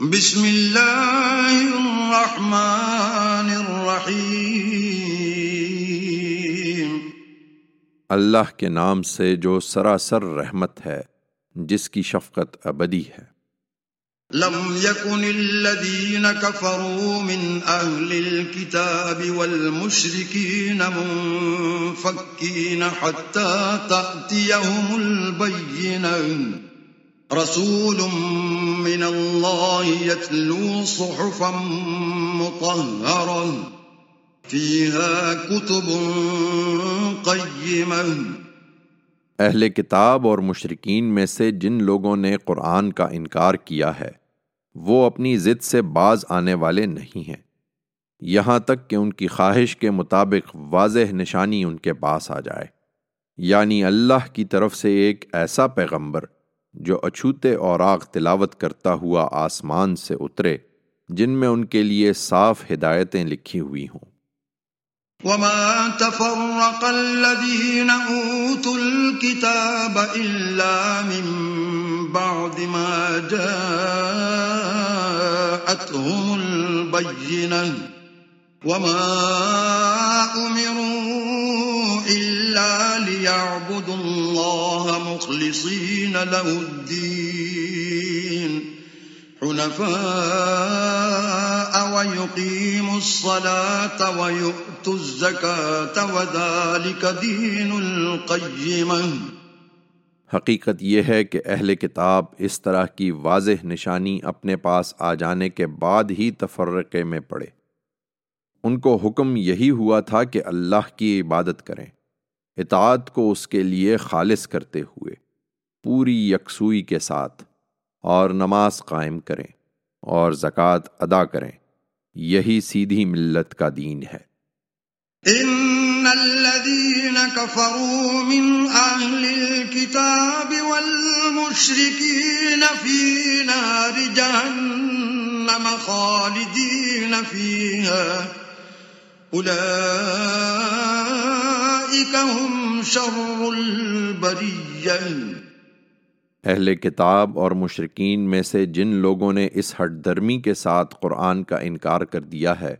بسم اللہ الرحمن الرحیم اللہ کے نام سے جو سراسر رحمت ہے جس کی شفقت ابدی ہے۔ لم يكن الذين كفروا من أهل الكتاب والمشركين منفكين حتى تأتيهم البينة. رسول الله يتلو صحفا مطهرا، فيها كتب قيمة. اہل کتاب اور مشرقین میں سے جن لوگوں نے قرآن کا انکار کیا ہے، وہ اپنی ضد سے باز آنے والے نہیں ہیں۔ یہاں تک کہ ان کی خواہش کے مطابق واضح نشانی ان کے پاس آ جائے۔ یعنی اللہ کی طرف سے ایک ایسا پیغمبر جو اچھوتے اور تلاوت کرتا ہوا آسمان سے اترے، جن میں ان کے لیے صاف ہدایتیں لکھی ہوئی ہوں۔ وما تفرق الذين اوتوا الكتاب الا من بعد ما جاءتهم البينه وما امروا الا ليعبدوا مخلصين له الدين. حنفاء ويقيموا الصلاة ويؤتوا الزكاة وذلك دين القيمة. حقیقت یہ ہے کہ اہل کتاب اس طرح کی واضح نشانی اپنے پاس آ جانے کے بعد ہی تفرقے میں پڑے۔ ان کو حکم یہی ہوا تھا کہ اللہ کی عبادت کریں۔ اطاعت کو اس کے لیے خالص کرتے ہوئے۔ پوری یکسوئی کے ساتھ اور نماز قائم کریں اور زکوٰۃ ادا کریں۔ یہی سیدھی ملت کا دین ہے۔ ان الذين كفروا من اهل الكتاب والمشركين في نار جهنم خالدين فيها اولئك هم شر البريه اہل کتاب اور مشرقین میں سے جن لوگوں نے اس ہٹ درمی کے ساتھ قرآن کا انکار کر دیا ہے،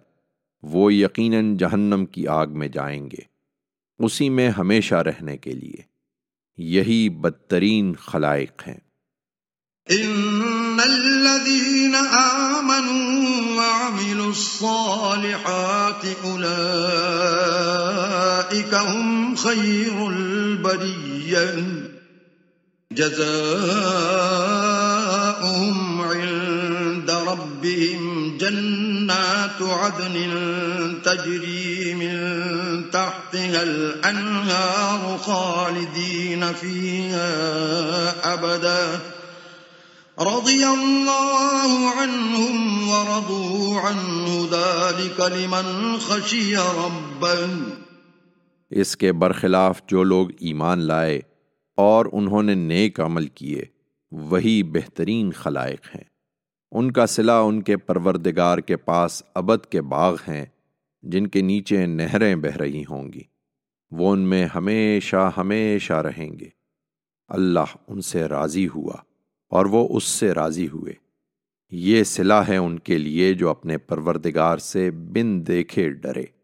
وہ یقیناً جہنم کی آگ میں جائیں گے۔ اسی میں ہمیشہ رہنے کے لیے۔ یہی بدترین خلائق ہیں۔ ان الذين وعملوا الصالحات اولئك هم خير البريه جزاؤهم عند ربهم جنات عدن تجري من تحتها الأنهار خالدين فيها أبدا. رضي الله عنهم ورضوا عنه ذلك لمن خشي ربه. کے برخلاف جو لوگ ایمان لائے اور انہوں نے نیک عمل کیے، وہی بہترین خلائق ہیں۔ ان کا صلہ ان کے پروردگار کے پاس ابد کے باغ ہیں، جن کے نیچے نہریں بہ رہی ہوں گی۔ وہ ان میں ہمیشہ ہمیشہ رہیں گے۔ اللہ ان سے راضی ہوا اور وہ اس سے راضی ہوئے۔ یہ صلح ہے ان کے لیے جو اپنے پروردگار سے بن دیکھے ڈرے۔